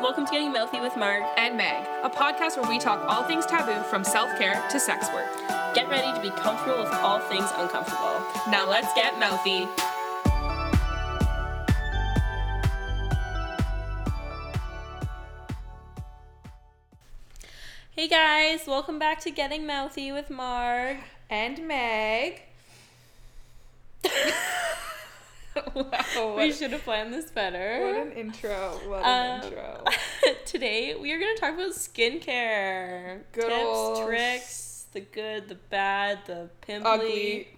Welcome to Getting Mouthy with Marg. and Meg, a podcast where we talk all things taboo from self care to sex work. Get ready to be comfortable with all things uncomfortable. Now let's get mouthy. Hey guys, welcome back to Getting Mouthy with Marg. And Meg. wow. We should have planned this better. what an intro. What an Um, intro. Today we are going to talk about skincare. Good Tips, old- tricks, the good, the bad, the pimply. Ugly.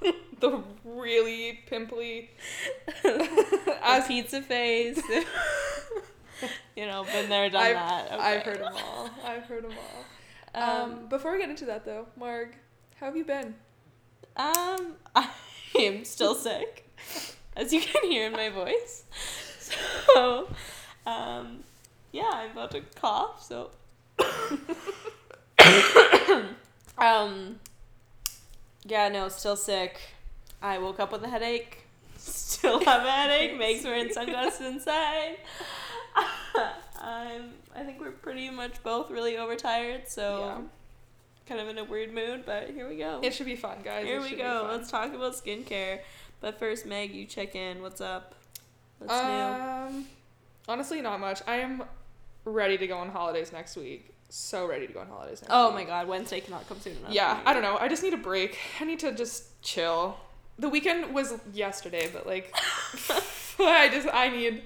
the really pimply. the As- pizza face. you know, been there, done I've, that. I've heard them all. I've heard them all. Um, Um, before we get into that though, Marg, how have you been? Um, I am still sick, as you can hear in my voice. So, um, yeah, I'm about to cough. So, um, yeah, no, still sick. I woke up with a headache. Still have a headache. Meg's wearing sunglasses inside. I'm. I think we're pretty much both really overtired. So, Yeah. kind of in a weird mood. But here we go. It should be fun, guys. Here It we go. Let's talk about skincare. But first, Meg, you check in. What's up? What's new? Um, honestly, not much. I am ready to go on holidays next week. So ready to go on holidays next Oh week. my God, Wednesday cannot come soon enough. Yeah, I don't know. I just need a break. I need to just chill. The weekend was yesterday, but like, I just I need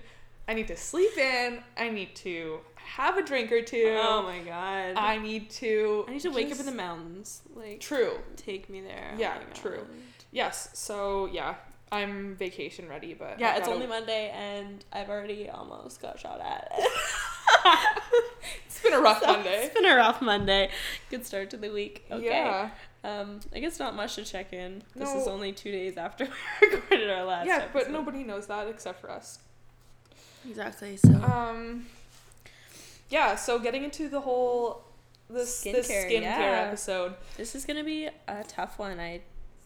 I need to sleep in. I need to have a drink or two. Oh my God. I need to. I need to wake up in the mountains. Like, True. take me there. Yeah, Oh true. God. Yes. So yeah, I'm vacation ready, but Yeah, I've it's only Monday, and I've already almost got shot at. It's been a rough So, Monday. It's been a rough Monday. Good start to the week. Okay. Yeah. Um, I guess not much to check in. This is only two days after we recorded our last. Yeah, but nobody knows that except for us. Exactly. So. Um, yeah, so getting into the whole this this Skincare, skincare yeah. episode. This is gonna be a tough one. I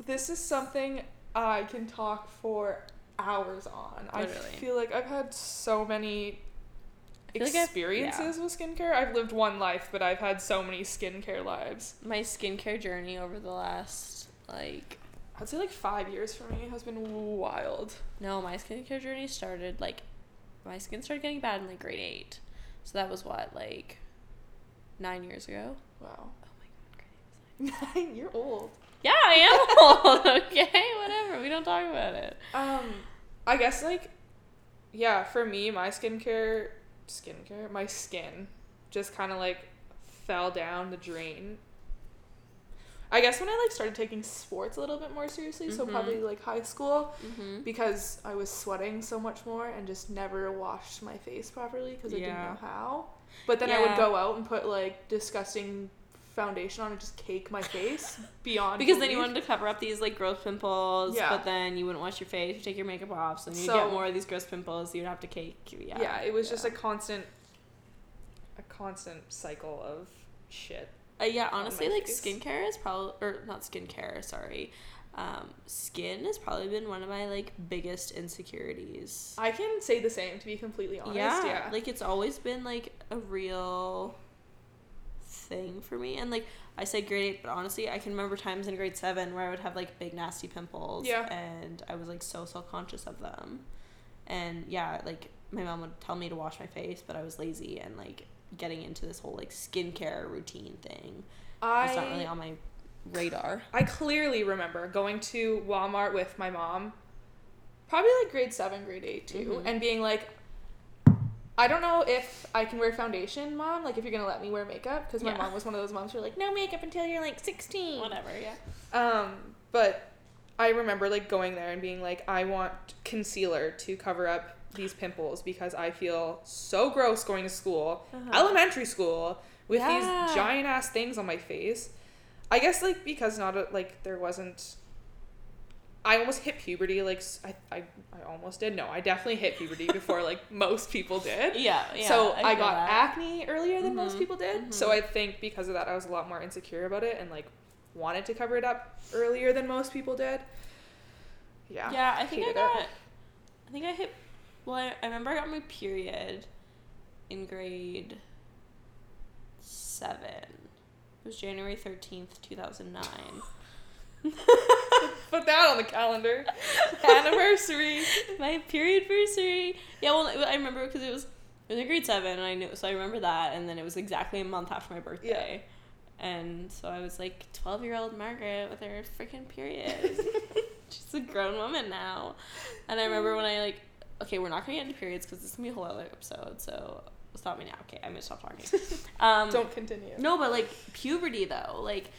This is something I can talk for hours on. I feel like I've had so many feel like experiences with skincare. I've lived one life, but I've had so many skincare lives. my skincare journey over the last like I'd say like five years for me has been wild. no, my skincare journey started like my skin started getting bad in like grade eight. So that was what like nine years ago. Wow. Oh my god, grade eight was Nine, you're old. Yeah, I am old. Okay, whatever. We don't talk about it. Um, I guess like, yeah, for me, my skincare, skincare, my skin, just kind of like fell down the drain. I guess when I like started taking sports a little bit more seriously, so Mhm. probably like high school, Mm-hmm. because I was sweating so much more and just never washed my face properly because I didn't know how. But then I would go out and put like disgusting foundation on and just cake my face beyond Because then you wanted to cover up these like gross pimples, Yeah. but then you wouldn't wash your face, you take your makeup off, so then you So- get more of these gross pimples. You'd have to cake. Yeah. yeah, it was just a constant a constant cycle of shit Uh, yeah, on honestly, like face. skincare is probably or not skincare. Sorry, um, skin has probably been one of my like biggest insecurities. i can say the same to be completely honest yeah, yeah, like it's always been like a real thing for me, and like I said grade eight, but honestly, I can remember times in grade seven where I would have like big nasty pimples, Yeah. and I was like so self conscious of them, and yeah, like my mom would tell me to wash my face, but I was lazy and like getting into this whole like skincare routine thing. I, was not really on my radar. I clearly remember going to walmart with my mom probably like grade 7 grade 8 too Mhm. and being like I don't know if I can wear foundation, mom. Like, if you're gonna let me wear makeup, because my Yeah. mom was one of those moms who were like, no makeup until you're like 16. Whatever, yeah. Um, but I remember like going there and being like, I want concealer to cover up these pimples because I feel so gross going to school, Uh-huh. elementary school, with Yeah. these giant ass things on my face. I guess like because not a, like there wasn't. I almost hit puberty like I, I, I almost did no I definitely hit puberty before like most people did Yeah, yeah. so I, feel got that. acne earlier than Mhm, most people did. So mhm. I think because of that, I was a lot more insecure about it and like wanted to cover it up earlier than most people did. Yeah. Yeah, I think I got. it. I think I hit. Well, I, I remember I got my period, in grade seven. It was January 13th, 2009. Put that on the calendar. Anniversary. My period anniversary. Yeah, well, I remember because it was it was in grade seven, and I knew so I remember that, and then it was exactly a month after my birthday, and so I was like twelve year old Margaret with her freaking period. She's a grown woman now, and I remember when I like, okay, we're not gonna get into periods because this is gonna be a whole other episode, so stop me now. Okay, I'm gonna stop talking. Um, Don't continue. no, but like puberty though, like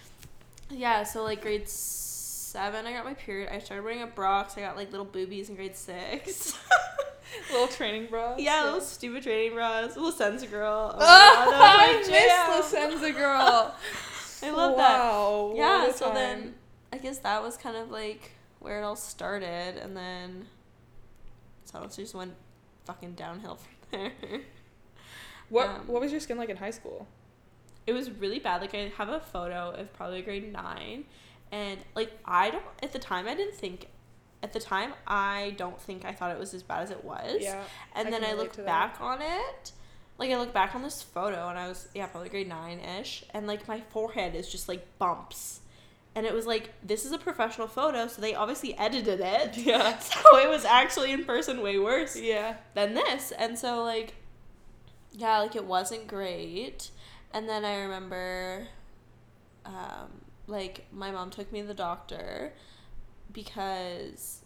yeah, so like grade seven, I got my period. I started wearing a bras. I got like little boobies in grade six. Little training bras. yeah, little stupid training bras. Little Senza girl. Oh, Oh, I was my jam. miss the Senza girl. I love that. wow, Yeah, a so time. then I guess that was kind of like where it all started, and then so it just went fucking downhill from there. what um, what was your skin like in high school? It was really bad. Like I have a photo of probably grade nine, and like I don't at the time I didn't think. At the time, I don't think I thought it was as bad as it was. Yeah, And I then I look back on it, like I look back on this photo, and I was yeah probably grade nine ish, and like my forehead is just like bumps, and it was like this is a professional photo, so they obviously edited it. Yeah. So it was actually in person way worse Yeah. than this. And so like yeah, like it wasn't great. And then I remember um like my mom took me to the doctor because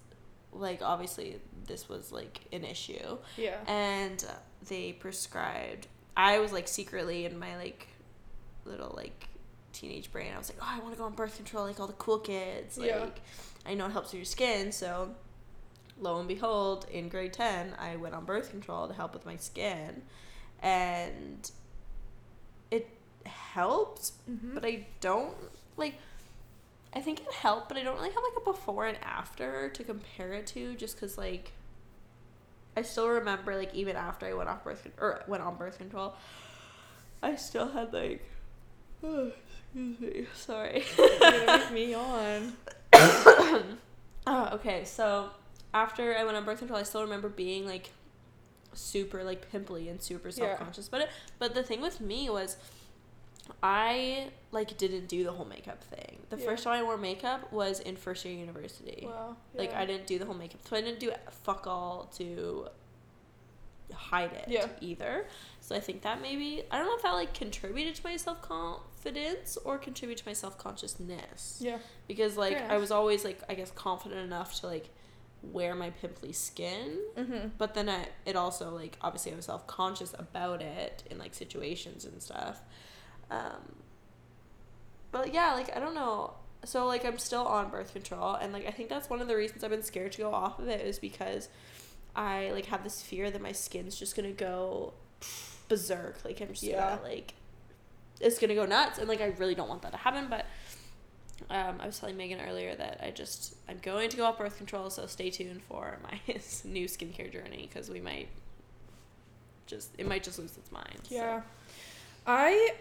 like obviously this was like an issue Yeah. and they prescribed I was like secretly in my like little like teenage brain I was like oh I want to go on birth control like all the cool kids like Yeah. I know it helps with your skin so lo and behold in grade 10 I went on birth control to help with my skin and helped Mhm. but I don't like I think it helped, but I don't really have like a before and after to compare it to just cuz like I still remember like even after I went off birth con- or went on birth control I still had like oh, excuse me, sorry. Make me on. oh, okay. So after I went on birth control, I still remember being like super like pimply and super self conscious. But it, but the thing with me was, I like didn't do the whole makeup thing. The Yeah. first time I wore makeup was in first year university. Wow. Like. I didn't do the whole makeup, so I didn't do fuck all to hide it Yeah. either. So I think that maybe I don't know if that like contributed to my self confidence or contributed to my self consciousness Yeah. because like I was always like I guess confident enough to like wear my pimply skin Mm-hmm. but then I it also like obviously I was self conscious about it in like situations and stuff um but yeah like I don't know so like I'm still on birth control and like I think that's one of the reasons I've been scared to go off of it is because I like have this fear that my skin's just gonna go berserk like I'm just Yeah. gonna like it's gonna go nuts and like I really don't want that to happen but um, I was telling Megan earlier that I just I'm going to go off birth control, so stay tuned for my new skincare journey because we might just it might just lose its mind. so. Yeah. I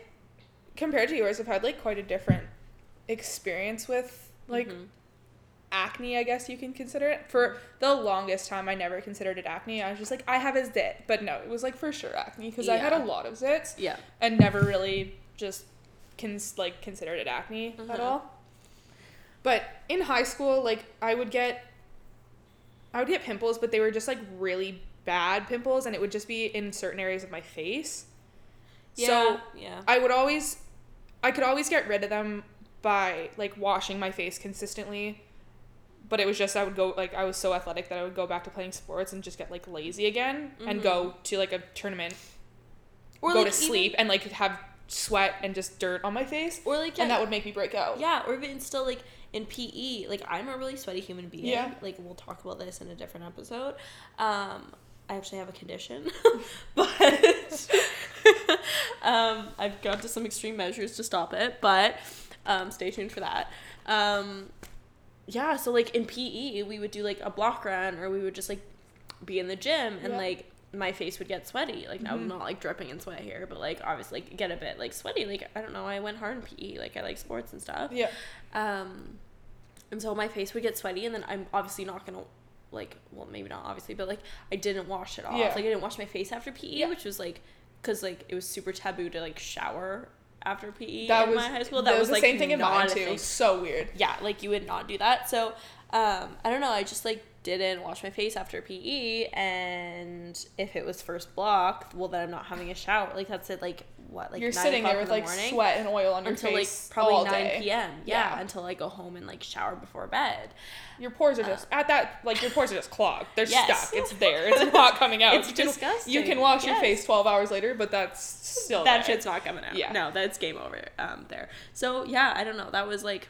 compared to yours I've had like quite a different experience with like Mhm. acne, I guess you can consider it. For the longest time I never considered it acne. I was just like I have a zit, but no, it was like for sure acne because I had a lot of zits yeah, and never really just cons- like considered it acne at Mhm. all. But in high school, like I would get I would get pimples, but they were just like really bad pimples and it would just be in certain areas of my face. Yeah, So yeah, I would always I could always get rid of them by like washing my face consistently. But it was just I would go like I was so athletic that I would go back to playing sports and just get like lazy again and Mhm. go to like a tournament, or go like to sleep and like have sweat and just dirt on my face. or like yeah, and that would make me break out. yeah, or even still like in PE, like I'm a really sweaty human being. Yeah. Like we'll talk about this in a different episode. Um, I actually have a condition, but um, I've gone to some extreme measures to stop it. But um, stay tuned for that. Um, yeah, so like in PE, we would do like a block run, or we would just like be in the gym, and Yeah. like my face would get sweaty. Like I'm Mhm. not like dripping in sweat here, but like obviously like, get a bit like sweaty. Like I don't know, I went hard in PE. Like I like sports and stuff. Yeah. Um, and so my face would get sweaty, and then I'm obviously not gonna like, well, maybe not obviously, but like I didn't wash it off. Yeah. Like I didn't wash my face after PE, Yeah. which was like because like it was super taboo to like shower after PE that in was my high school. That, was, the like same thing in mine too. thing. So weird. Yeah, like you would not do that. So um, I don't know. I just like didn't wash my face after PE, and if it was first block, well then I'm not having a shower. Like that's it. Like what? Like You're 9 sitting there with the like morning sweat and oil on your until like face probably all nine day. p.m. Yeah, Yeah. until I go home and like shower before bed. Your pores are just at that like your pores are just clogged. They're Yes. stuck. It's there. It's not coming out. It's you can, disgusting. You can wash your face twelve hours later, but that's still that there. shit's not coming out. Yeah. No, that's game over um, there. So yeah, I don't know. That was like,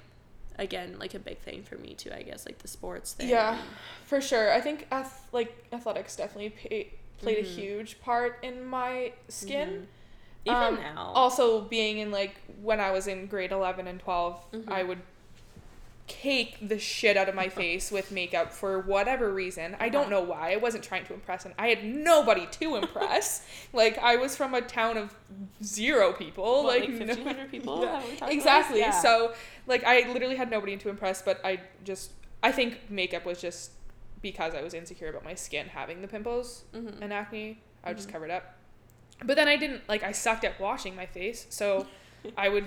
again, like a big thing for me too. I guess like the sports thing. Yeah, for sure. I think ath- like athletics definitely pay- played a Mhm. huge part in my skin. Mhm. Even Um, now. Also, being in like when I was in grade eleven and 12 Mhm. I would cake the shit out of my face with makeup for whatever reason. I don't Uh-huh. know why. I wasn't trying to impress, and I had nobody to impress. like I was from a town of zero people. What, like like no- 1,500 people? Yeah. Have we talked about exactly. Yeah. So like I literally had nobody to impress, but I just I think makeup was just because I was insecure about my skin having the pimples Mhm. and acne. I would just Mhm. cover it up. But then I didn't like I sucked at washing my face, so I would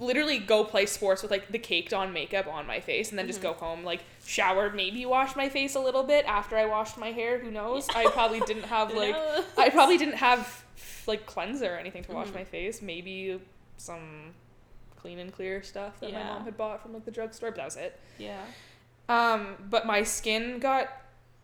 literally go play sports with like the caked on makeup on my face and then just Mhm. go home like shower maybe wash my face a little bit after I washed my hair who knows I probably didn't have like No. I probably didn't have like cleanser or anything to wash Mhm. my face maybe some clean and clear stuff that my mom had bought from like the drugstore but that was it Yeah. um but my skin got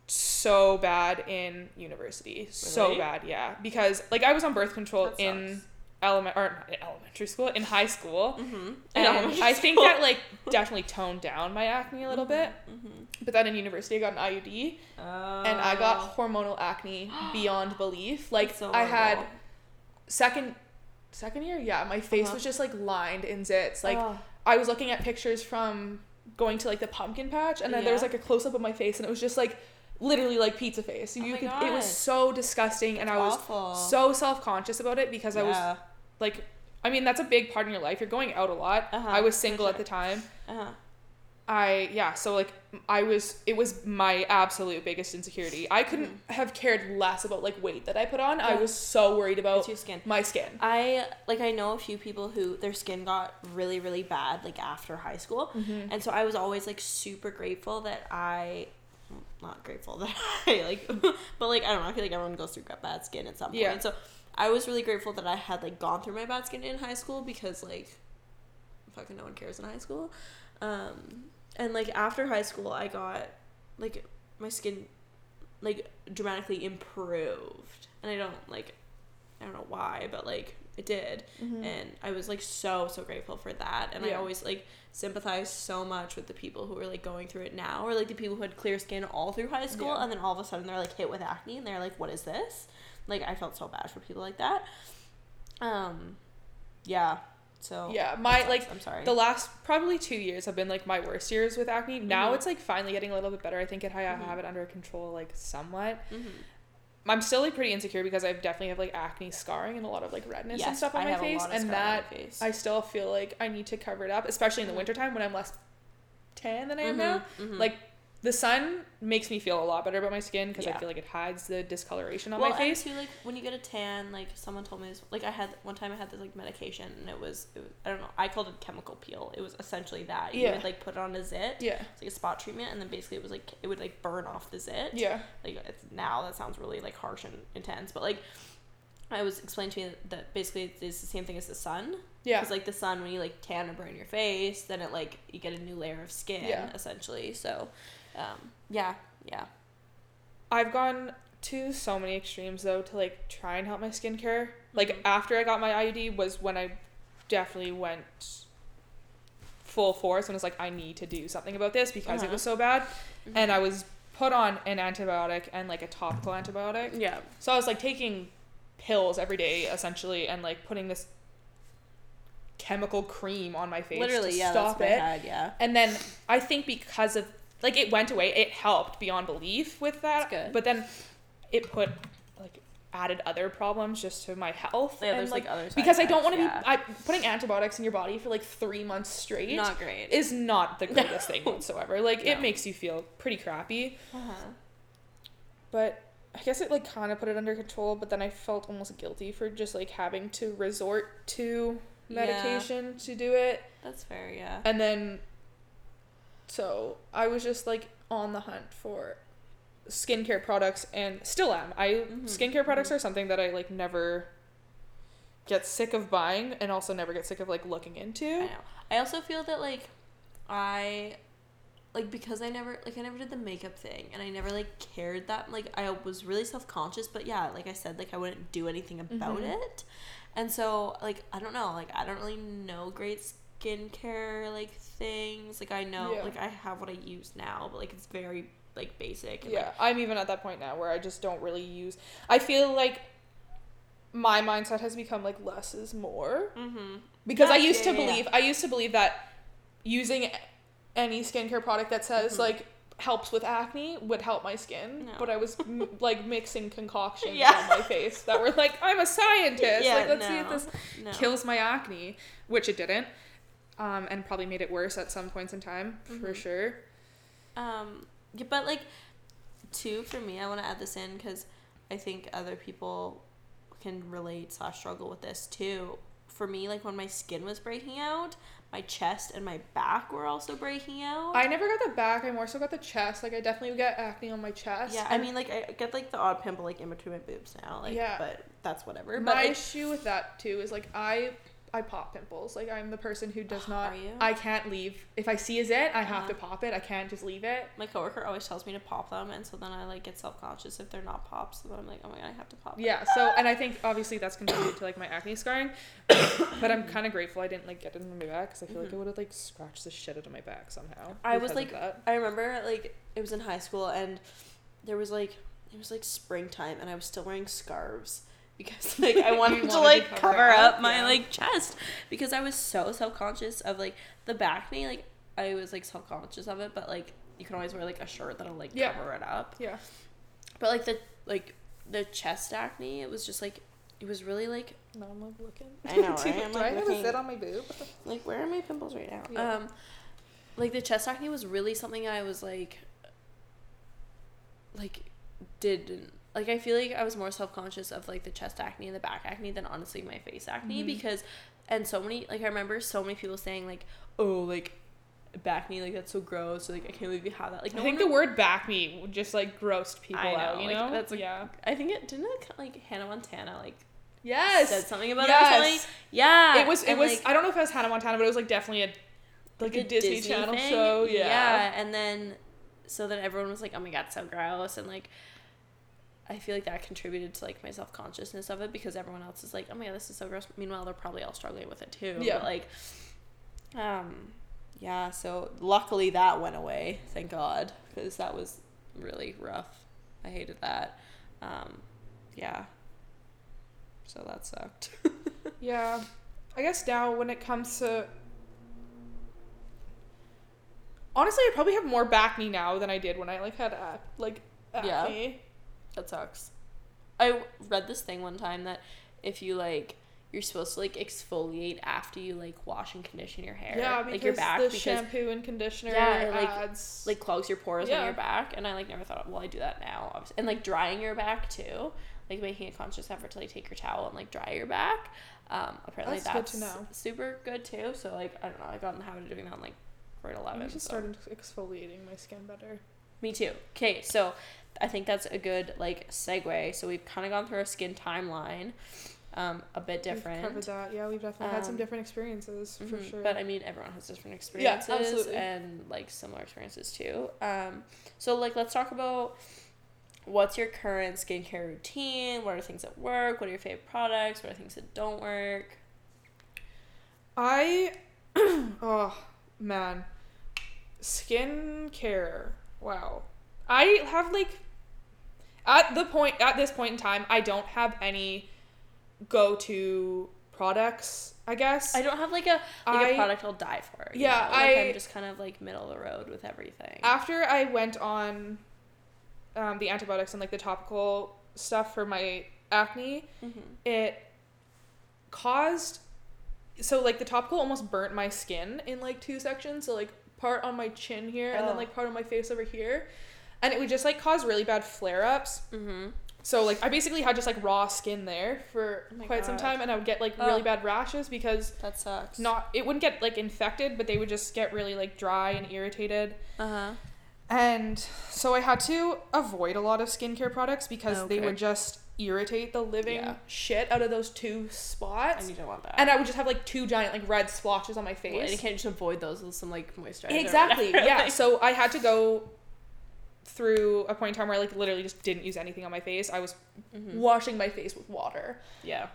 so bad in university so bad yeah because like I was on birth control in element or in elementary school in high school Mm-hmm. and I think that like definitely toned down my acne a little bit. Mm-hmm. But then in university, I got an IUD, and I Oh. got hormonal acne beyond belief. Like so I had second second year, yeah, my face Uh-huh. was just like lined in zits. Like Oh. I was looking at pictures from going to like the pumpkin patch, and then there was like a close up of my face, and it was just like literally like pizza face. You Oh my could, it was so disgusting, and I was awful. so self conscious about it because I was like, I mean, that's a big part in your life. You're going out a lot. Uh-huh, I was single at the time. Uh-huh. I yeah, so like I was it was my absolute biggest insecurity. I couldn't have cared less about like weight that I put on. I Mm-hmm. Was so worried about It's your skin. my skin. I like I know a few people who their skin got really really bad like after high school, Mm-hmm. and so I was always like super grateful that I, not grateful that I like, but like I don't know I feel like everyone goes through bad skin at some point. Yeah. So I was really grateful that I had like gone through my bad skin in high school because like, fucking no one cares in high school, um, and like after high school I got like my skin like dramatically improved, and I don't like I don't know why, but like it did. And I was like so so grateful for that. And I always like sympathize so much with the people who are like going through it now or like the people who had clear skin all through high school Yeah. and then all of a sudden they're like hit with acne and they're like what is this? Like I felt so bad for people like that. Um yeah. So Yeah, my sucks. like I'm sorry. the last probably two years have been like my worst years with acne. Now Mhm. it's like finally getting a little bit better. I think it, I Mhm. have it under control like somewhat. I'm still like pretty insecure because I definitely have like acne scarring and a lot of like redness and stuff on I my face, and scar on my that face. I still feel like I need to cover it up, especially in the Mhm. wintertime when I'm less tan than I am Mhm, now. mhm. Like the sun makes me feel a lot better about my skin because I feel like it hides the discoloration on well, my face. and too, like when you get a tan, like someone told me this. Like I had one time, I had this like medication, and it was, it was I don't know. I called it chemical peel. It was essentially that. You Yeah. would like put it on a zit. Yeah. It's like a spot treatment, and then basically it was like it would like burn off the zit. Yeah. Like it's, now that sounds really like harsh and intense, but like I was explained to me that basically it's the same thing as the sun. Yeah. Because like the sun, when you like tan or burn your face, then it like you get a new layer of skin Yeah. essentially. So, um, yeah, yeah. I've gone to so many extremes though to like try and help my skincare. Like Mhm. after I got my IUD was when I definitely went full force and was like I need to do something about this because it Uh-huh. was so bad and I was put on an antibiotic and like a topical antibiotic. Yeah. So I was like taking pills every day essentially and like putting this chemical cream on my face Literally, to yeah. stop it. Had, yeah. And then I think because of like it went away, it helped beyond belief with that. That's good. But then it put like added other problems just to my health. Yeah, and, there's like, other side because I don't want to effects, be I, putting antibiotics in your body for like three months straight. yeah. not great. is not the greatest thing whatsoever. Like No. it makes you feel pretty crappy. uh-huh. But I guess it like kind of put it under control, but then I felt almost guilty for just like having to resort to Yeah. medication to do it. That's fair, yeah. And then so I was just like on the hunt for skincare products and still am. I Mhm, skincare products mhm. are something that I like never get sick of buying and also never get sick of like looking into. I know. I also feel that like I like because I never like I never did the makeup thing and I never like cared that like I was really self-conscious but yeah like I said like I wouldn't do anything about Mhm. it and so like I don't know like I don't really know great skincare like things like I know Yeah. like I have what I use now but like it's very like basic and, Yeah, I'm even at that point now where I just don't really use. I feel like my mindset has become like less is more mm-hmm because I used yeah, to yeah, yeah. believe I used to believe that using any skincare product that says Mhm. like helps with acne would help my skin, No. but I was m- like mixing concoctions Yeah. on my face that were like I'm a scientist. yeah like let's see if this no. kills my acne, which it didn't. Um, and probably made it worse at some points in time, for Mhm. sure. Um, yeah, but like, two for me, I want to add this in because I think other people can relate slash struggle with this too. For me, like when my skin was breaking out, my chest and my back were also breaking out. I never got the back. I more so got the chest. Like I definitely get acne on my chest. yeah, I mean, like I get like the odd pimple like in between my boobs now, like, Yeah. but that's whatever. my But like, issue with that too is like I I pop pimples. Like I'm the person who does not. Are you? I can't leave if I see a zit. I have Uh-huh. to pop it. I can't just leave it. my coworker always tells me to pop them, and so then I like get self conscious if they're not popped. So then I'm like, oh my god, I have to pop. them. Yeah. So and I think obviously that's contributed to like my acne scarring, but I'm kind of grateful I didn't like get it in my back because I feel like Mhm. it would have like scratched the shit out of my back somehow. I was, like. I remember like it was in high school and there was like it was like springtime and I was still wearing scarves because like I wanted to wanted to like cover cover up, up my yeah. like chest because I was so self conscious of like the bacne like I was like self conscious of it but like you can always wear like a shirt that'll like Yeah. cover it up yeah. but like the like the chest acne it was just like it was really like No, I'm like looking. I know, Do- right? I'm, Do I have looking- a zit on my boob? like where are my pimples right now Yeah. um like the chest acne was really something i was like like didn't like i feel like i was more self-conscious of like the chest acne and the back acne than honestly my face acne Mhm. because and so many like i remember so many people saying like oh like bacne like that's so gross like i can't believe you have that like no I think the word bacne just like grossed people I out. You like, know? that's, like, yeah. i think it didn't it, like hannah montana like Yes. said something about it yes. yeah It was. It and, was. like, I don't know if it was Hannah Montana, but it was like definitely a like a Disney, Channel thing. show. Yeah. and then so then everyone was like, "Oh my god, so gross," and like I feel like that contributed to like my self consciousness of it because everyone else is like, "Oh my god, this is so gross." Meanwhile, they're probably all struggling with it too. Yeah. But like, um, yeah. So luckily that went away. Thank God, because that was really rough. I hated that. Um, yeah. So that sucked. Yeah. I guess now when it comes to honestly, I probably have more bacne now than I did when I like had ac- like Yeah. That sucks. I read this thing one time that if you like, you're supposed to like exfoliate after you like wash and condition your hair, Yeah, because like your back, the because shampoo and conditioner Yeah, like- adds like clogs your pores Yeah. on your back. And I like never thought, well, I do that now, obviously. and like drying your back too, like making a conscious effort to like take your towel and like dry your back. Um, apparently That's that's, good to know. super good too. So like I don't know, I got in the habit of doing that in like grade I eleven. need to so. start exfoliating my skin better. Me too. Okay, so I think that's a good like segue. So we've kind of gone through our skin timeline, um, a bit We've different. covered that. Yeah, we've definitely had some Um, different experiences for Mhm, sure. But I mean, everyone has different experiences Yeah, absolutely. and like similar experiences too. Um, so like let's talk about what's your current skincare routine. What are things that work? What are your favorite products? What are things that don't work? I, oh man, skincare. Wow, I have like, at the point at this point in time, I don't have any go-to products. I guess I don't have like a like I- a product I'll die for. Yeah, know? like I- I'm just kind of like middle of the road with everything. after I went on um, the antibiotics and like the topical stuff for my acne, mm-hmm. it caused so like the topical almost burnt my skin in like two sections so like part on my chin here and then Oh. like part on my face over here and it would just like cause really bad flare-ups Mm-hmm. So like I basically had just like raw skin there for Oh quite some time, and I would get like Oh. really bad rashes because That sucks. not it wouldn't get like infected, but they would just get really like dry and irritated. Uh huh. And so I had to avoid a lot of skincare products because they would just irritate the living Yeah. shit out of those two spots. And you don't want that. And I would just have like two giant like red splotches on my Well, and you can't just avoid those with some like moisturizer. exactly. Yeah. So I had to go through a point in time where I like literally just didn't use anything on my face. I was Mhm. washing my face with water. Yeah.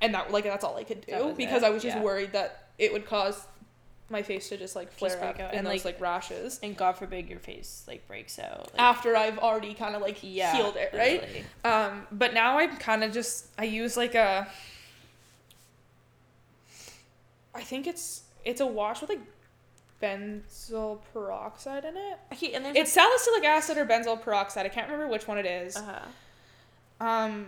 And that like that's all I could do because it, I was just yeah. worried that it would cause my face to just like flare Just up and And, those like- like rashes. And God forbid your face like breaks out. Like, after I've already kind of like yeah. healed it, right? literally. Um, but now I'm kind of just I use like a I think it's it's a wash with like benzoyl peroxide in it. Okay, and there's It's salicylic acid or benzyl peroxide. I can't remember which one it is. uh huh. Um,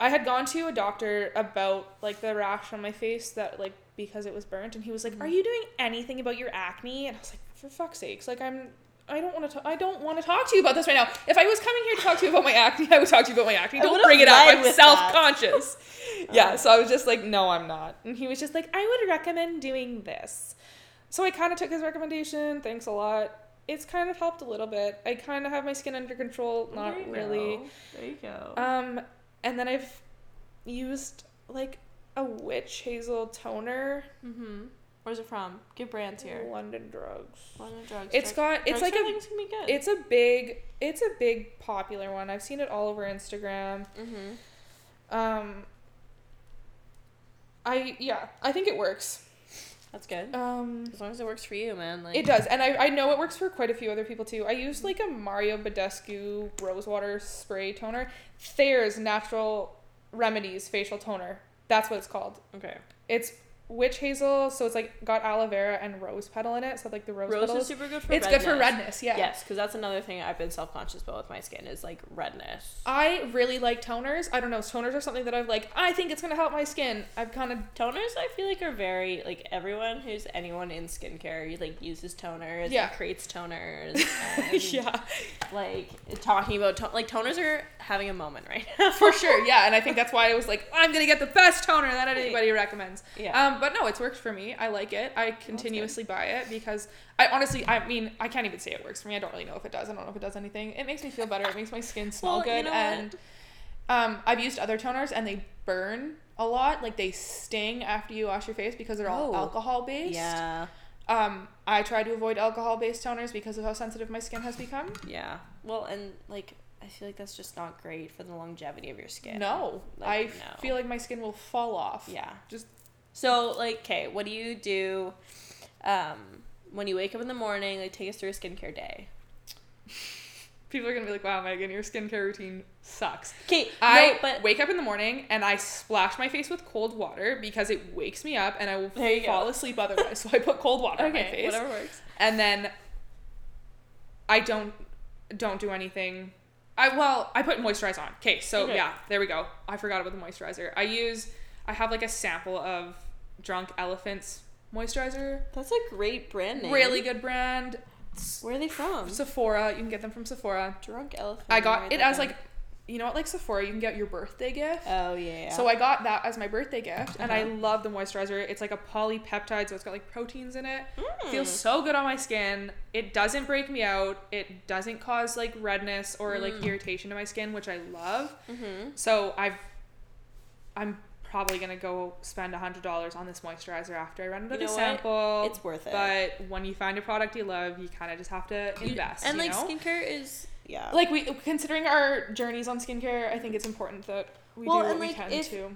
I had gone to a doctor about like the rash on my face that like because it was burnt, and he was like, Mhm. "Are you doing anything about your acne?" And I was like, "For fuck's sakes! Like I'm." I don't want to. I don't want to talk to you about this right now. If I was coming here to talk to you about my acne, I would talk to you about my acne. Don't bring it up. I'm self-conscious. yeah. Uh. So I was just like, no, I'm not. And he was just like, I would recommend doing this. So I kind of took his recommendation. Thanks a lot. It's kind of helped a little bit. I kind of have my skin under control. Not There really. go. There you go. Um, and then I've used like a witch hazel toner. mm-hmm. Where's it from? Give brands here. London Drugs. London drugs. It's Drug- got. It's like a. things can be good. It's a big. It's a big popular one. I've seen it all over Instagram. mm-hmm. Um. I yeah. I think it works. That's good. Um. As long as it works for you, man. Like It does, and I, I know it works for quite a few other people too. I used like a Mario Badescu rosewater spray toner. Thayer's Natural Remedies facial toner. That's what it's called. Okay. It's witch hazel, so it's like got aloe vera and rose petal in it. So like the rose, Rose petals. is super good for it's redness. good for redness. Yeah. Yes, because that's another thing I've been self conscious about with my skin is like redness. I really like toners. I don't know. Toners are something that I've like. I think it's gonna help my skin. I've kind of Toners, I feel like, are very like everyone who's anyone in skincare like uses toners. Yeah. creates toners. And, yeah Like talking about like toners are having a moment right now. for sure. Yeah, and I think that's why I was like, I'm gonna get the best toner that anybody recommends. Yeah. Um, but no, it's worked for me. I like it. I continuously buy it because I honestly, I mean, I can't even say it works for me. I don't really know if it does. I don't know if it does anything. It makes me feel better. It makes my skin smell Well, you good. know and um, I've used other toners and they burn a lot. Like they sting after you wash your face because they're all Oh. alcohol based. yeah. Um, I try to avoid alcohol based toners because of how sensitive my skin has become. Yeah. Well, and like I feel like that's just not great for the longevity of your skin. No, Like, I no. feel like my skin will fall off. Yeah. Just So like, okay, what do you do um, when you wake up in the morning? Like, take us through a skincare day. people are gonna be like, "Wow, Megan, your skincare routine sucks." Okay, I no, but wake up in the morning and I splash my face with cold water because it wakes me up and I will fall go. asleep otherwise. So I put cold water on my okay, face, whatever works. and then I don't don't do anything. I well, I put moisturizer on. Okay, so Okay. yeah, there we go. I forgot about the moisturizer. I use I have like a sample of Drunk Elephant's moisturizer. That's a great brand name. Really good brand. Where are they from? Sephora. You can get them from Sephora. Drunk elephant. I got it as down. like, you know what, like Sephora, you can get your birthday gift. Oh yeah. So I got that as my birthday gift, and I Uh-huh. love the moisturizer. It's like a polypeptide, so it's got like proteins in it. Mm. Feels so good on my skin. It doesn't break me out. It doesn't cause like redness or like Mm. irritation to my skin, which I love. Mm-hmm. So I've, I'm probably gonna go spend a hundred dollars on this moisturizer after I run out of You the sample. It's worth it. But when you find a product you love, you kind of just have to You- invest. and you like know? skincare is yeah. like we considering our journeys on skincare, I think it's important that we Well, do what we can if- to.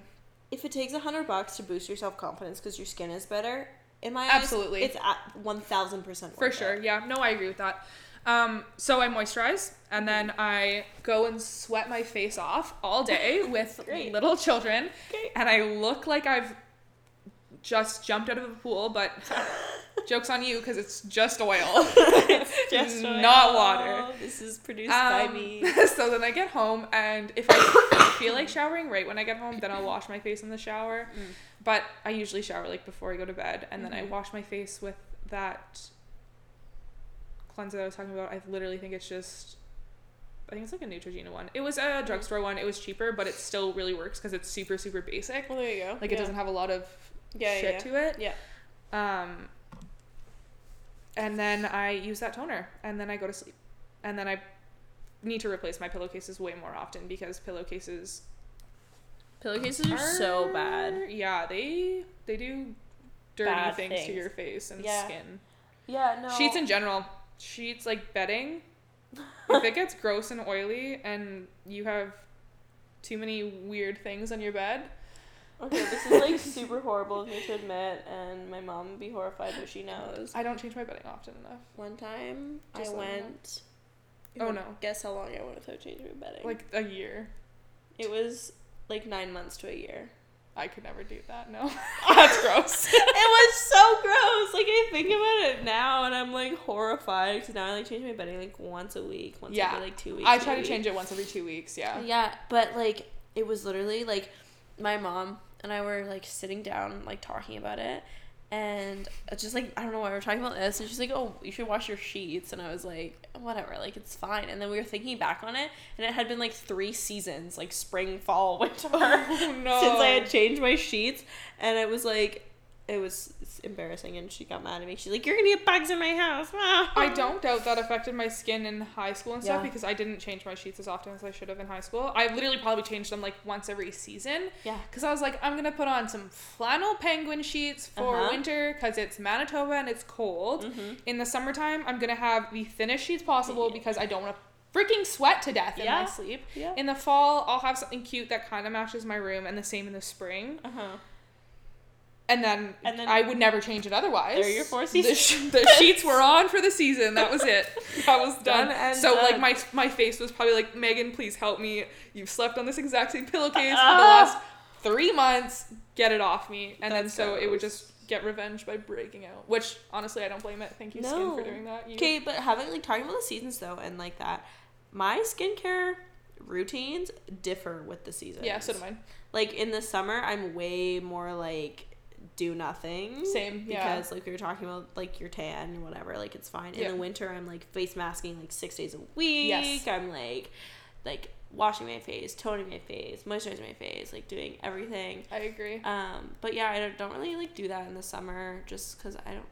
if it takes a hundred bucks to boost your self confidence because your skin is better, in my Absolutely. eyes, it's at one thousand percent For sure, yeah. No, I agree with that. Um, so I moisturize and then I go and sweat my face off all day with Great. little children, Great. and I look like I've just jumped out of a pool. But jokes on you because it's just oil, Just not oil. water. This is produced by Um, me. so then I get home, and if I feel like showering right when I get home, then I'll wash my face in the shower. Mm. But I usually shower like before I go to bed, and then I Mhm. wash my face with that cleanser that I was talking about. I literally think it's just I think it's like a Neutrogena one. It was a drugstore one. It was cheaper, but it still really works because it's super super basic. Well, there you go. Like it doesn't have a lot of Yeah, yeah, shit yeah. to it. Yeah. Um, and then I use that toner, and then I go to sleep, and then I need to replace my pillowcases way more often because pillowcases Pillowcases are so bad. Yeah, they they do dirty Bad things, to your face and Yeah. skin. Yeah, no. Sheets in general, sheets like bedding. if it gets gross and oily, and you have too many weird things on your bed, Okay, this is like super horrible of me to admit, and my mom would be horrified, but she knows. I don't change my bedding often enough. One time, Just I let me know. went. Oh, no. Guess how long I went without changing my bedding? Like a year. it was like nine months to a year. I could never do that. No, that's gross. it was so gross. Like I think about it now, and I'm like horrified because now I like change my bedding like once a week, once Yeah. every like two weeks. I try to maybe. change it once every two weeks. Yeah. Yeah, but like it was literally like my mom and I were like sitting down like talking about it and it's just like I don't know why we're talking about this and she's like, "Oh, you should wash your sheets." And I was like, "Whatever, like it's fine." And then we were thinking back on it and it had been like 3 seasons, like spring, fall, winter Oh no. since I had changed my sheets and it was like it was embarrassing and she got mad at me. She's like, "You're going to get bugs in my house." I don't doubt that affected my skin in high school and stuff Yeah. because I didn't change my sheets as often as I should have in high school. I literally probably changed them like once every season Yeah. because I was like, I'm gonna put on some flannel penguin sheets for Uh-huh. winter because it's Manitoba and it's cold. Mhm. In the summertime, I'm gonna have the thinnest sheets possible because I don't want to freaking sweat to death in my sleep. Yeah. In the fall, I'll have something cute that kind of matches my room, and the same in the spring. Uh-huh. And then, And then- I would never change it otherwise. There are your four The, seasons. sh- the sheets were on for the season. That was it. That was done. Done so like my my face was probably like Megan, please help me. You've slept on this exact same pillowcase for the last three months. Get it off me. And then so it would just get revenge by breaking out. Which honestly, I don't blame it. Thank you, Skin, for doing that. You, Okay, but having like talking about the seasons though, and like that, my skincare routines differ with the seasons. Yeah, so do mine. Like in the summer, I'm way more like do nothing. Same, yeah. Because like we were talking about like your tan and whatever, like it's fine. In Yeah. the winter, I'm like face masking like six days a week. Yes. I'm like, like washing my face, toning my face, moisturizing my face, like doing everything. I agree. Um, but yeah, I don't, don't really like do that in the summer just because I don't,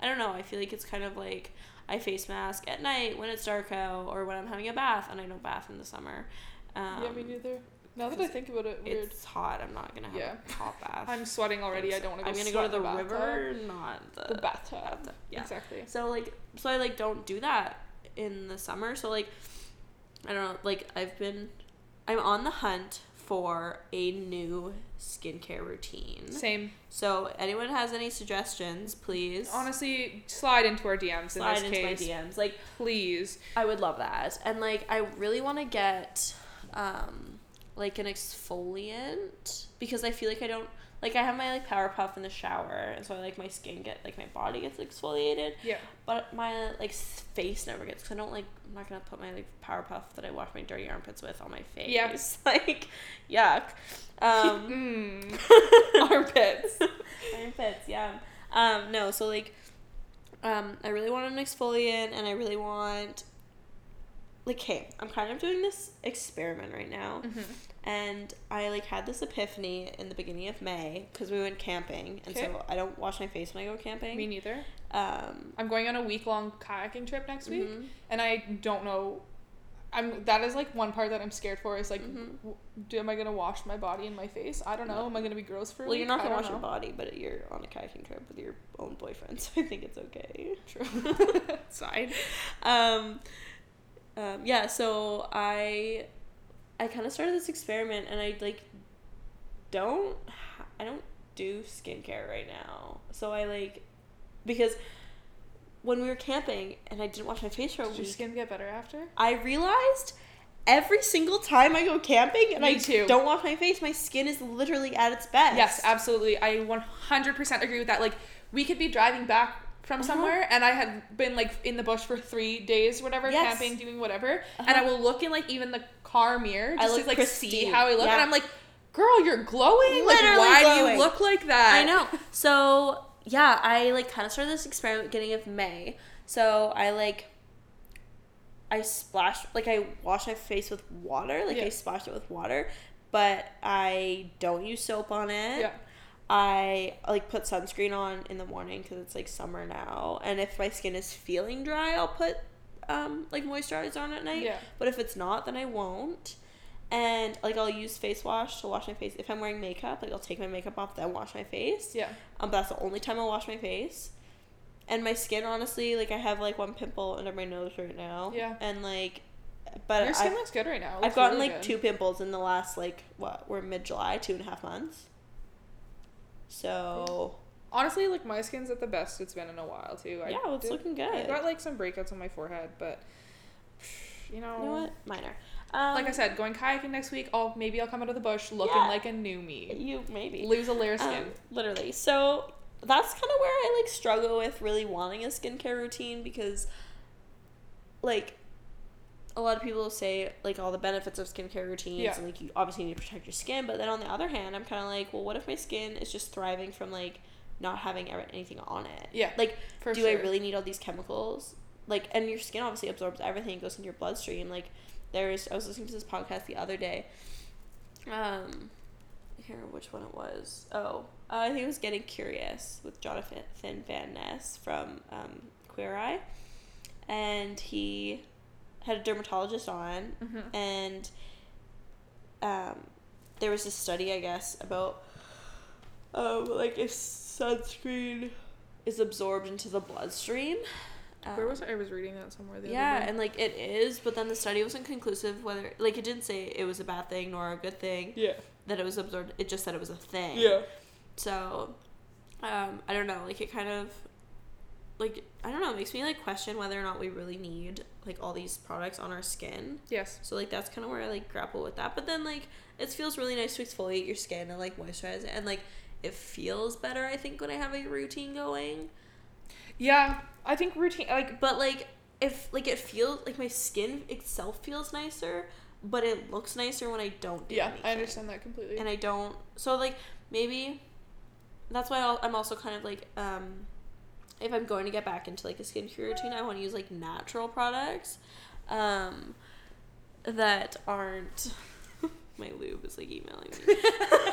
I don't know. I feel like it's kind of like I face mask at night when it's dark out or when I'm having a bath and I don't bath in the summer. Um, yeah, me neither. Now that I think about it, weird. It's hot. I'm not gonna have Yeah. a hot bath. I'm sweating already. I don't want to go. I'm gonna go to the, bathtub. river, not the, The bathtub. bathtub. Yeah. Exactly. So like, so I like don't do that in the summer. So like, I don't know. Like I've been, I'm on the hunt for a new skincare routine. Same. So anyone has any suggestions, please Honestly, slide into our DMs slide in this into case. my DMs. Like Please. I would love that. And like I really want to get um like an exfoliant because I feel like I don't like I have my like power puff in the shower and so I like my skin get like my body gets exfoliated Yeah. but my like face never gets cuz I don't like I'm not going to put my like power puff that I wash my dirty armpits with on my face. Yeah. Like yuck. Um Mm. Armpits. armpits, yeah. Um, no, so like, um, I really want an exfoliant, and I really want, like, hey, I'm kind of doing this experiment right now, Mm-hmm. And I like had this epiphany in the beginning of May because we went camping, and Okay. so I don't wash my face when I go camping. Me neither. um, I'm going on a week long kayaking trip next week, mhm. and I don't know. I'm that is like one part that I'm scared for is like, Mhm. w- do am I gonna wash my body and my face? I don't know. No. Am I gonna be gross for? a Well, you're not gonna wash your body, but you're on a kayaking trip with your own boyfriend, so I think it's okay. True. fine. Um, um, yeah, so I I kind of started this experiment, and I like don't I don't do skincare right now. So I like because when we were camping and I didn't wash my face for a Did your skin get better after? I realized every single time I go camping and Me I too. don't wash my face, my skin is literally at its best. Yes, absolutely. I 100% agree with that. Like, we could be driving back from Uh-huh. somewhere, and I had been like in the bush for three days, whatever, Yes. camping, doing whatever, and Uh-huh. I will look in like even the car mirror I just look to like see how I look, Yeah. and I'm like, girl, you're glowing. Literally like, why do you look like that? I know. So yeah, I like kind of started this experiment beginning of May. So I like I splash like I wash my face with water, like Yeah. I splash it with water, but I don't use soap on it. Yeah. I like put sunscreen on in the morning because it's like summer now, and if my skin is feeling dry, I'll put um like moisturizer on at night. Yeah. But if it's not, then I won't. And like I'll use face wash to wash my face. If I'm wearing makeup, like I'll take my makeup off, then wash my face. Yeah. Um, but that's the only time I'll wash my face. And my skin, honestly, like I have like one pimple under my nose right now. Yeah. And like, but Your skin I've, looks good right now. I've gotten really like good. two pimples in the last like what we're mid July, two and a half months. So Honestly, like my skin's at the best it's been in a while too. I yeah, well, it's did- looking good. I got like some breakouts on my forehead, but you know, you know what? Minor. Um, like I said, going kayaking next week. I'll maybe I'll come out of the bush looking Yeah. like a new me. you maybe Lose a layer of Um, skin. literally. So that's kind of where I like struggle with really wanting a skincare routine because, like, a lot of people say like all the benefits of skincare routines Yeah. and like you obviously need to protect your skin, but then on the other hand, I'm kind of like, well, what if my skin is just thriving from like not having ever- anything on it? Yeah, Like, For do sure. I really need all these chemicals? Like, and your skin obviously absorbs everything, goes into your bloodstream. Like, there's, I was listening to this podcast the other day. Um, I can't remember which one it was. Oh, uh, I think it was Getting Curious with Jonathan Van Ness from um, Queer Eye. And he had a dermatologist on, Mhm. and um, there was a study, I guess, about um, like if sunscreen is absorbed into the bloodstream. Where Um, was I? I was reading that somewhere. The yeah, and like it is, but then the study wasn't conclusive whether like it didn't say it was a bad thing nor a good thing yeah, that it was absorbed. It just said it was a thing. yeah, So, um, I don't know. Like it kind of, like I don't know. It makes me like question whether or not we really need like all these products on our skin. yes, So like that's kind of where I like grapple with that. But then like it feels really nice to exfoliate your skin and like moisturize it, and like it feels better. I think when I have a routine going. yeah. I think routine like But like if like it feels like my skin itself feels nicer, but it looks nicer when I don't do yeah. anything. I understand that completely. And I don't. So like maybe that's why I'll, I'm also kind of like um if I'm going to get back into like a skincare routine, I want to use like natural products um that aren't my lube is like emailing me.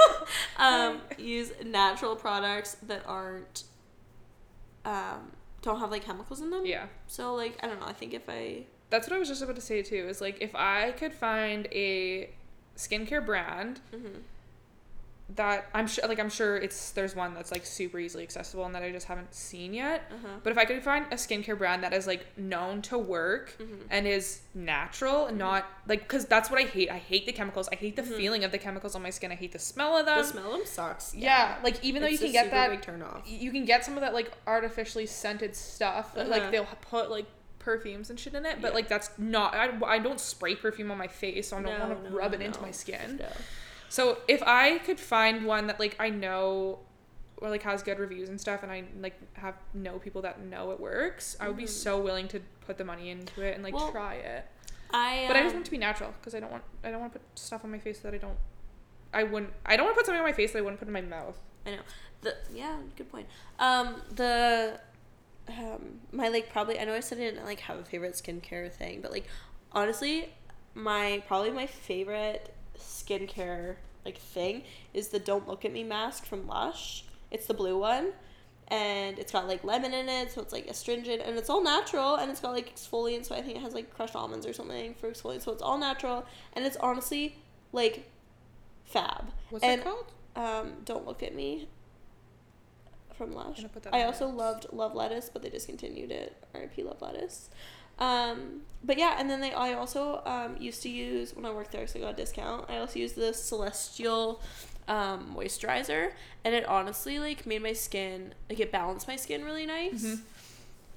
um use natural products that aren't um don't have like chemicals in them. yeah, So like I don't know, I think if I that's what I was just about to say too. Is like if I could find a skincare brand mhm. That I'm sure, like I'm sure it's there's one that's like super easily accessible and that I just haven't seen yet. uh-huh. But if I could find a skincare brand that is like known to work Mhm. and is natural and not like because that's what I hate. I hate the chemicals. I hate the Mhm. feeling of the chemicals on my skin. I hate the smell of them. the smell of them sucks. yeah. like even though you can get that, turn off. you can get some of that like artificially scented stuff. Uh-huh. Like they'll put like perfumes and shit in it, but Yeah. like that's not. I, I don't spray perfume on my face, so I don't No, want to no, rub it no, into my skin. So if I could find one that like I know or like has good reviews and stuff and I like have know people that know it works, I would be Mhm. so willing to put the money into it and like Well, try it. I But I just um, want to be natural because I don't want I don't want to put stuff on my face that I don't I wouldn't I don't want to put something on my face that I wouldn't put in my mouth. I know. The yeah, good point. Um, the um, my like probably I know I said I didn't like have a favorite skincare thing, but like honestly, my probably my favorite skincare like thing is the Don't Look at Me mask from Lush. It's the blue one. And it's got like lemon in it, so it's like astringent and it's all natural and it's got like exfoliant, so I think it has like crushed almonds or something for exfoliant, so it's all natural and it's honestly like fab. What's And- it called? Um, Don't Look at Me from Lush. gonna put that I also loved Love Lettuce, but they discontinued it. R.I.P. Love Lettuce. Um, but yeah, and then they I also um, used to use when I worked there, so I got a discount. I also used the Celestial um, moisturizer, and it honestly like made my skin like it balanced my skin really nice. Mhm.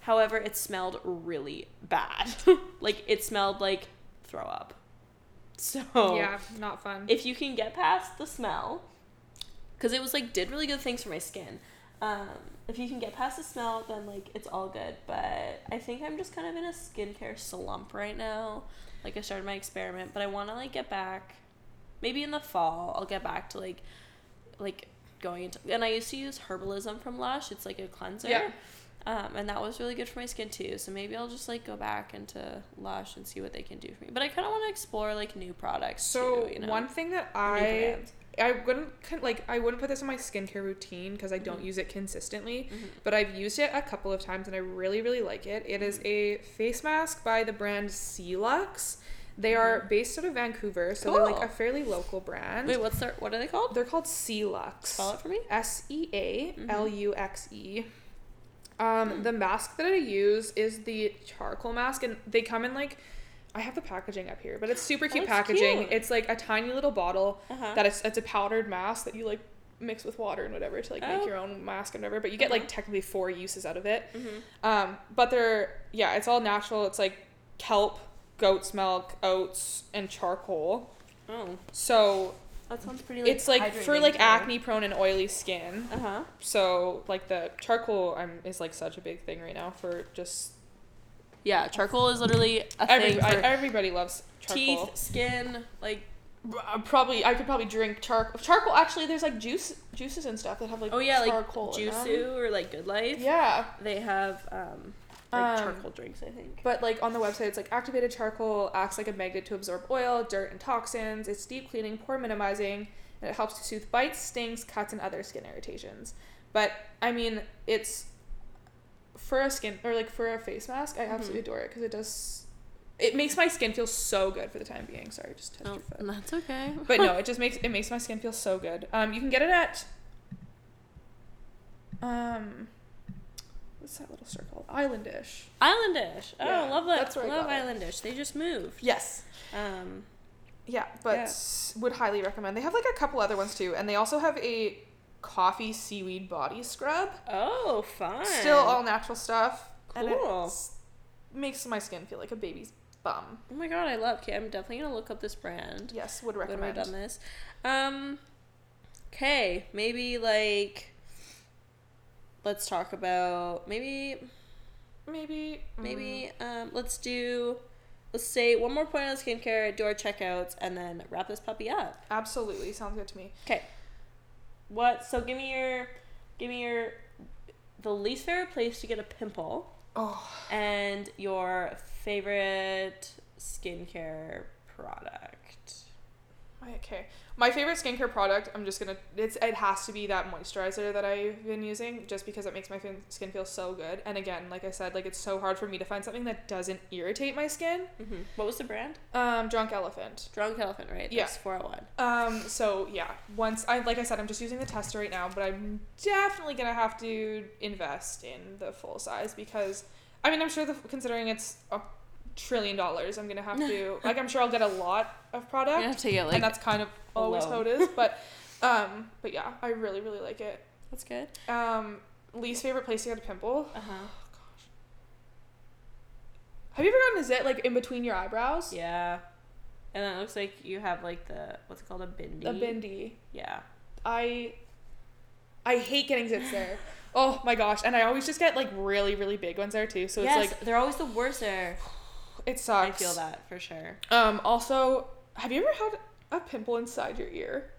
However, it smelled really bad. like it smelled like throw up. So Yeah, not fun. if you can get past the smell, because it was like did really good things for my skin. Um, if you can get past the smell, then like it's all good. But I think I'm just kind of in a skincare slump right now. Like I started my experiment, but I want to like get back. Maybe in the fall, I'll get back to like, like going into. And I used to use herbalism from Lush. It's like a cleanser. Yeah. Um, and that was really good for my skin too. So maybe I'll just like go back into Lush and see what they can do for me. But I kind of want to explore like new products. So too, you know? one thing that I. I wouldn't like I wouldn't put this in my skincare routine because I don't Mhm. use it consistently, Mhm. but I've used it a couple of times and I really really like it. It is a face mask by the brand Sealuxe. They are based out of Vancouver, so they're like Mm-hmm. A fairly local brand. Wait, what's their? What are they called? They're called Sealuxe. Spell it for me. S E A Mm-hmm. L U X E. Um, the mask that I use is the charcoal mask, and they come in like, I have the packaging up here, but it's super cute looks packaging. cute. It's like a tiny little bottle Uh-huh. that is it's a powdered mask that you like mix with water and whatever to like Oh. make your own mask and whatever. But you get like Uh-huh. technically four uses out of it. Mm-hmm. Um, but they're yeah, it's all natural. It's like kelp, goat's milk, oats, and charcoal. Oh, So that sounds pretty. it's like for like acne prone and oily skin. Uh huh. So like the charcoal um, is like such a big thing right now for just Yeah, charcoal is literally a every, thing I, everybody loves charcoal. teeth, skin, like. Uh, Probably I could probably drink charcoal. Charcoal actually there's like juice juices and stuff that have like Oh yeah, like charcoal them. Jusu or like Good Life. Yeah, They have um like Um, charcoal drinks, I think. but like on the website it's like activated charcoal acts like a magnet to absorb oil, dirt, and toxins. It's deep cleaning, pore minimizing, and it helps to soothe bites, stings, cuts, and other skin irritations. But I mean, it's for a skin or like for a face mask. I absolutely Mm-hmm. adore it because it does. It makes my skin feel so good for the time being. Sorry, just touched Oh, your foot. that's okay. But no, it just makes it makes my skin feel so good. Um, you can get it at um, what's that little circle? Islandish. Islandish. Oh, Yeah, love that. that's where I love it. Islandish. They just moved. Yes. Um. Yeah, but Yeah. would highly recommend. They have like a couple other ones too, and they also have a coffee seaweed body scrub. Oh, fun. Still all natural stuff. Cool. it makes my skin feel like a baby's bum. Oh my god, I love. Okay, I'm definitely gonna look up this brand. Yes, would When we're recommend. done this. Um. Okay, maybe like. Let's talk about maybe Maybe. maybe um let's do let's say one more point on skincare, do our checkouts, and then wrap this puppy up. mm, absolutely sounds good to me. Okay. What? So give me your, give me your, the least favorite place to get a pimple, Oh, and your favorite skincare product. Okay. My favorite skincare product. I'm just gonna. It's it has to be that moisturizer that I've been using, just because it makes my skin feel so good. And again, like I said, like it's so hard for me to find something that doesn't irritate my skin. Mm-hmm. What was the brand? Um, Drunk Elephant. Drunk Elephant, right? Yeah. That's 401. Um, so yeah, once I like I said, I'm just using the tester right now, but I'm definitely gonna have to invest in the full size because, I mean, I'm sure the considering it's a trillion dollars, I'm gonna have to like I'm sure I'll get a lot of product, You have to get like and that's kind of always low. how it is. But, um, but yeah, I really really like it. that's good. Um, least favorite place to get a pimple. Uh huh. Have you ever gotten a zit like in between your eyebrows? Yeah. And then it looks like you have like the what's it called a bindi. A bindi. Yeah. I I hate getting zits there. Oh my gosh, and I always just get like really really big ones there too. So yes, it's like they're always the worst there. It sucks. I feel that for sure. Um also, have you ever had a pimple inside your ear?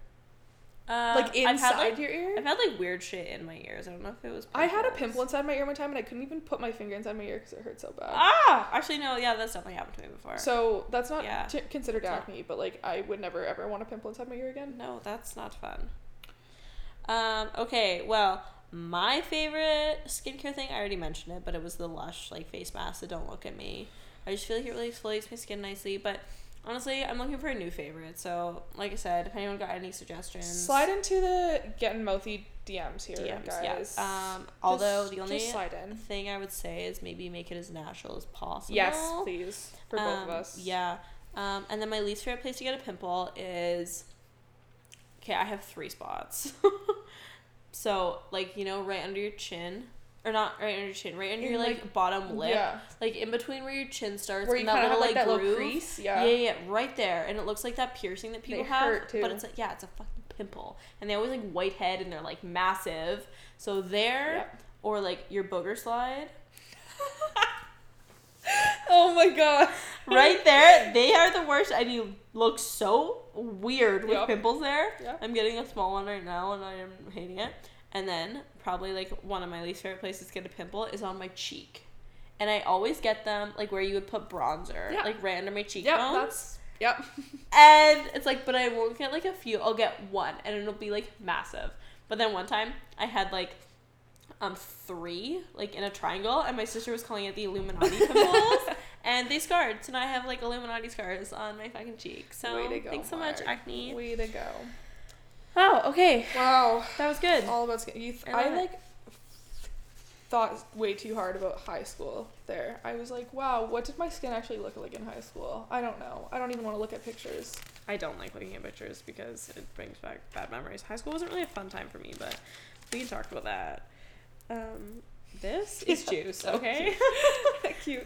Um, like inside had, like, your ear? I've had like weird shit in my ears. I don't know if it was. I had a pimple inside my ear one time and I couldn't even put my finger inside my ear because it hurt so bad. Ah, actually no. Yeah, that's definitely happened to me before. So that's not Yeah. t- considered It's not- acne, but like I would never ever want a pimple inside my ear again. no, that's not fun. Um. Okay. Well, my favorite skincare thing. I already mentioned it, but it was the Lush like face mask. The Don't Look at Me. I just feel like it really exfoliates my skin nicely. But honestly, I'm looking for a new favorite. So, like I said, if anyone got any suggestions, Slide into the getting mouthy DMs here, DMs. guys. Yeah. Um. Although Just- the only thing I would say is maybe make it as natural as possible. Yes, please for both of Um, us. Yeah. Um, and then my least favorite place to get a pimple is okay, I have three spots. so like, you know, right under your chin. Or not right under your chin, right under In, your like, like- bottom lip. Yeah. Like in between where your chin starts Where and you that little like that groove. little crease. Yeah. Yeah, yeah, right there. And it looks like that piercing that people They have. But it's like yeah, it's a fucking pimple. And they always like white head and they're like massive. So there Yep. or like your booger slide. Oh my god. right there, they are the worst, and you look so weird with Yup. pimples there. Yep. I'm getting a small one right now, and I am hating it. And then probably like one of my least favorite places to get a pimple is on my cheek. And I always get them like where you would put bronzer, Yeah. like right under my Yep, cheekbones. that's yep. And it's like, but I won't get like a few. I'll get one, and it'll be like massive. But then one time, I had like um three like in a triangle, and my sister was calling it the Illuminati pimples, and they scarred. So now I have like Illuminati scars on my fucking cheek. So Way to go, thanks so much, acne. Way to go. Oh, okay, Wow. that was good. All about skin. You th- I I love it. like thought way too hard about high school there. I was like, wow, what did my skin actually look like in high school? I don't know. I don't even want to look at pictures. I don't like looking at pictures because it brings back bad memories. High school wasn't really a fun time for me, but we can talk about that. Um, this is juice, okay? Cute.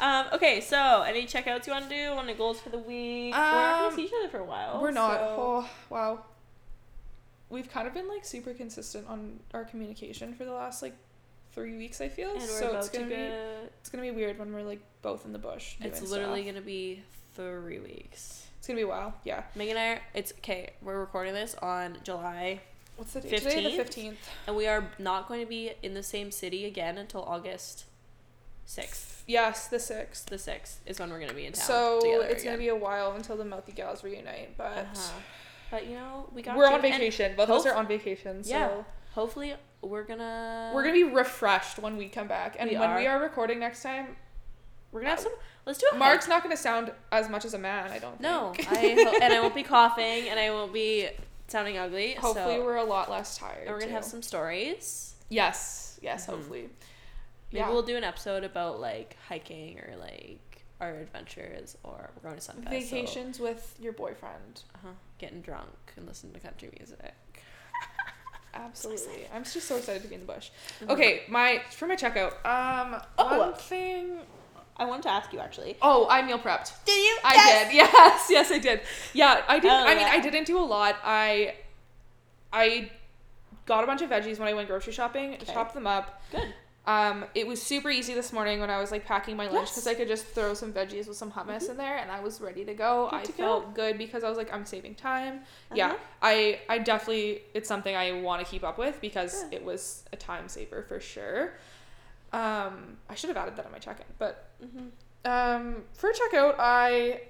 Um, okay, so any checkouts you want to do? Want to goals for the week? We're not Um, gonna see each other for a while. We're not. so- Oh, wow. We've kind of been like super consistent on our communication for the last like three weeks. I feel so it's gonna to be get. it's gonna be weird when we're like both in the bush. It's literally stuff. gonna be three weeks. It's gonna be a while. Yeah. Megan and I. Are, it's okay. We're recording this on July, What's the date? Today the 15th? fifteenth. and we are not going to be in the same city again until August sixth. Yes, the sixth. The sixth is when we're gonna be in town. So it's gonna be a while until the Mouthy Gals reunite, but Uh-huh. But you know, we got we're on vacation. Both of us are on vacation, so Yeah. hopefully, we're gonna. we're gonna be refreshed when we come back. And We when we are. are recording next time, We're gonna have some. Let's do a Mark's not gonna sound as much as a man. I don't. No, think. I ho- and I won't be coughing, and I won't be sounding ugly. Hopefully, so, we're a lot less tired. and we're gonna have some stories. Yes. Yes. Mhm. Hopefully. Maybe Yeah. we'll do an episode about like hiking or like our adventures, or we're going to Sunfest. Vacations with your boyfriend. Uh-huh, getting drunk and listening to country music. Absolutely. I'm just so excited to be in the bush. Mhm. Okay, my for my checkout. Um, Oh. one thing. I wanted to ask you actually. Oh, I meal prepped. Did you? I did. Yes, yes, I did. Yeah, I did. Oh, I mean, yeah. I didn't do a lot. I, I got a bunch of veggies when I went grocery shopping. Okay. Chopped them up. Good. Um, it was super easy this morning when I was like packing my lunch Yes. because I could just throw some veggies with some hummus in there, and I was ready to go. Good I to go. felt good because I was like, I'm saving time. Yeah, Uh-huh. I I definitely it's something I want to keep up with because Good. it was a time saver for sure. Um, I should have added that on my check-in, but Mhm. um, for checkout, I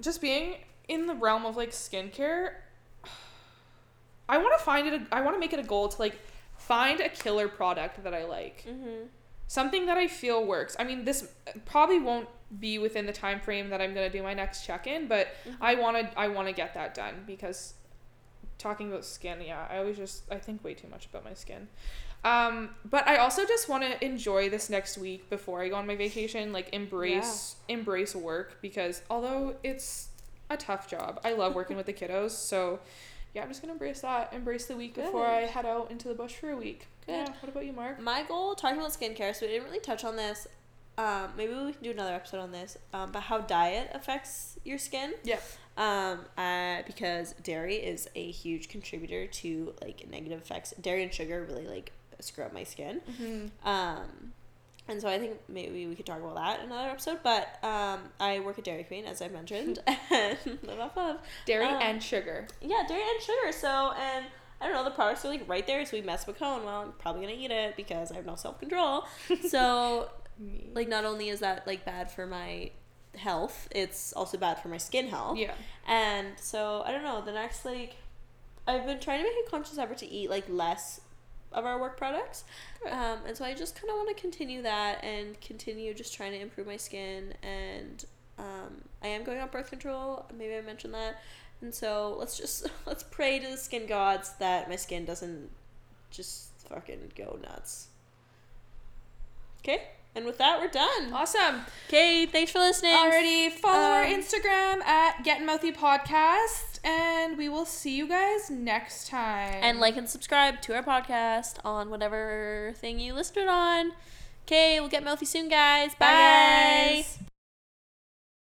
just being in the realm of like skincare. I want to find it. A, I want to make it a goal to like find a killer product that I like, Mhm. something that I feel works. I mean, this probably won't be within the time frame that I'm gonna do my next check-in, but Mhm. I want to. I want to get that done because talking about skin, yeah, I always just I think way too much about my skin. Um, but I also just want to enjoy this next week before I go on my vacation. Like embrace embrace work because although it's a tough job, I love working with the kiddos. So yeah, I'm just gonna embrace that. Embrace the week before I head out into the bush for a week. Good. Yeah. What about you, Mark? My goal, talking about skincare, so we didn't really touch on this. Um, maybe we can do another episode on this. Um, but how diet affects your skin. Yeah. Um, uh, because dairy is a huge contributor to like negative effects. Dairy and sugar really like screw up my skin. Mm-hmm. Um, and so I think maybe we could talk about that in another episode. But um, I work at Dairy Queen, as I mentioned, and live off of Dairy Um, and sugar. yeah, dairy and sugar. So, and I don't know, the products are like right there. So we mess with cone. Well, I'm probably gonna eat it because I have no self control. so, like, not only is that like bad for my health, it's also bad for my skin health. yeah. And so I don't know. The next like, I've been trying to make a conscious effort to eat like less of our work products. Um, and so I just kind of want to continue that and continue just trying to improve my skin. And um, I am going on birth control. Maybe I mentioned that. And so let's just let's pray to the skin gods that my skin doesn't just fucking go nuts. Okay. And with that, we're done. Awesome. Okay. Thanks for listening. Already follow our Um, Instagram at Getting Mouthy Podcast, and we will see you guys next time. And like and subscribe to our podcast on whatever thing you listened it on. Okay, we'll get mouthy soon, guys. Bye. Bye, guys.